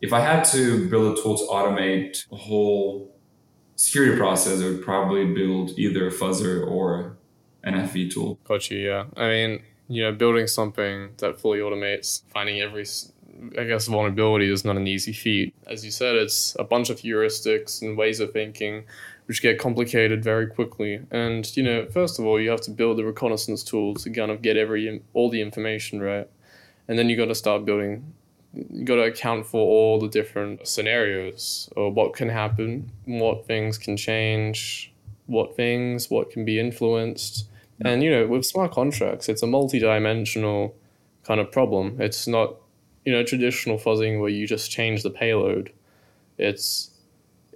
if I had to build a tool to automate a whole security process, I would probably build either a fuzzer or an FV tool. Got you. Yeah. I mean, you know, building something that fully automates finding every, I guess, vulnerability is not an easy feat. As you said, it's a bunch of heuristics and ways of thinking, which get complicated very quickly. And you know, first of all, you have to build the reconnaissance tool to kind of get every all the information right, and then you got to start building. You got to account for all the different scenarios or what can happen, what things can change, what things, what can be influenced. And you know, with smart contracts, it's a multi-dimensional kind of problem. It's not, you know, traditional fuzzing where you just change the payload. It's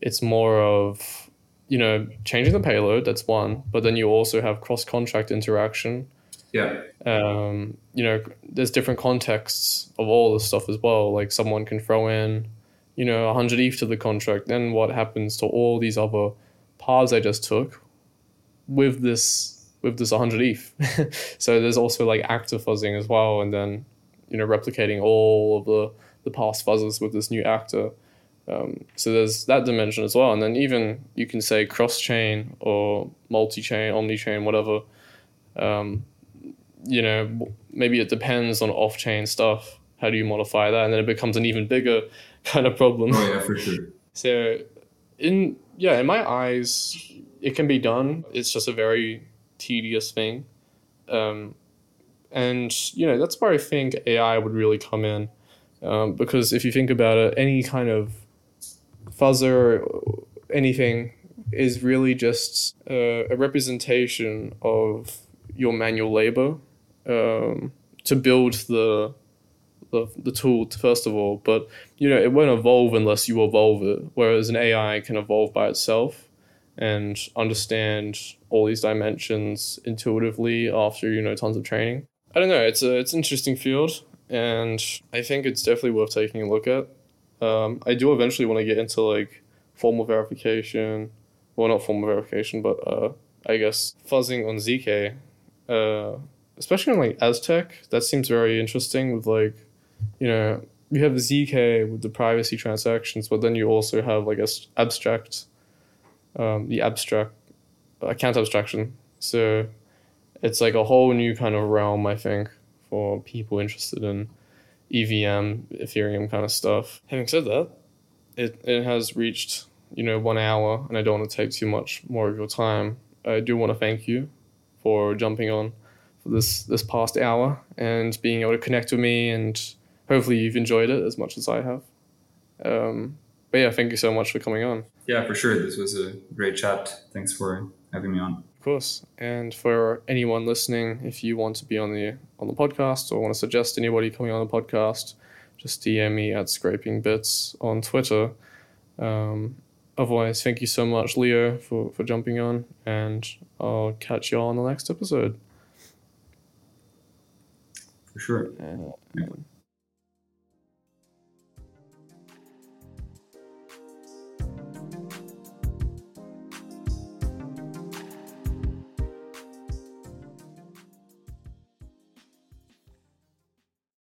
it's more of, you know, changing the payload, that's one, but then you also have cross-contract interaction. Yeah. Um, you know, there's different contexts of all this stuff as well. Like someone can throw in, you know, 100 ETH to the contract, then what happens to all these other paths I just took with this with this 100 ETH. so there's also like active fuzzing as well, and then you know replicating all of the the past fuzzes with this new actor. Um, so there's that dimension as well, and then even you can say cross chain or multi chain, omni chain, whatever. Um, you know, maybe it depends on off chain stuff. How do you modify that, and then it becomes an even bigger kind of problem. Oh yeah, for sure. so in yeah, in my eyes, it can be done. It's just a very tedious thing. Um, and, you know, that's where I think AI would really come in. Um, because if you think about it, any kind of fuzzer, anything, is really just uh, a representation of your manual labor um, to build the the, the tool first of all but you know it won't evolve unless you evolve it whereas an ai can evolve by itself and understand all these dimensions intuitively after you know tons of training. I don't know it's a it's an interesting field and i think it's definitely worth taking a look at. Um, i do eventually want to get into like formal verification well not formal verification but uh, i guess fuzzing on zk uh, especially on like aztec. That seems very interesting with like you know, you have ZK with the privacy transactions, but then you also have like a abstract, um, the abstract account abstraction. So it's like a whole new kind of realm, I think, for people interested in EVM, Ethereum kind of stuff. Having said that, it, it has reached, you know, one hour and I don't want to take too much more of your time. I do want to thank you for jumping on for this this past hour and being able to connect with me and hopefully you've enjoyed it as much as I have. Um, but yeah, thank you so much for coming on. Yeah, for sure. This was a great chat. Thanks for having me on. Of course. And for anyone listening, if you want to be on the on the podcast or want to suggest anybody coming on the podcast, just DM me at Scraping Bits on Twitter. Um, otherwise, thank you so much, Leo, for, for jumping on, and I'll catch you all on the next episode. For sure. Uh, yeah.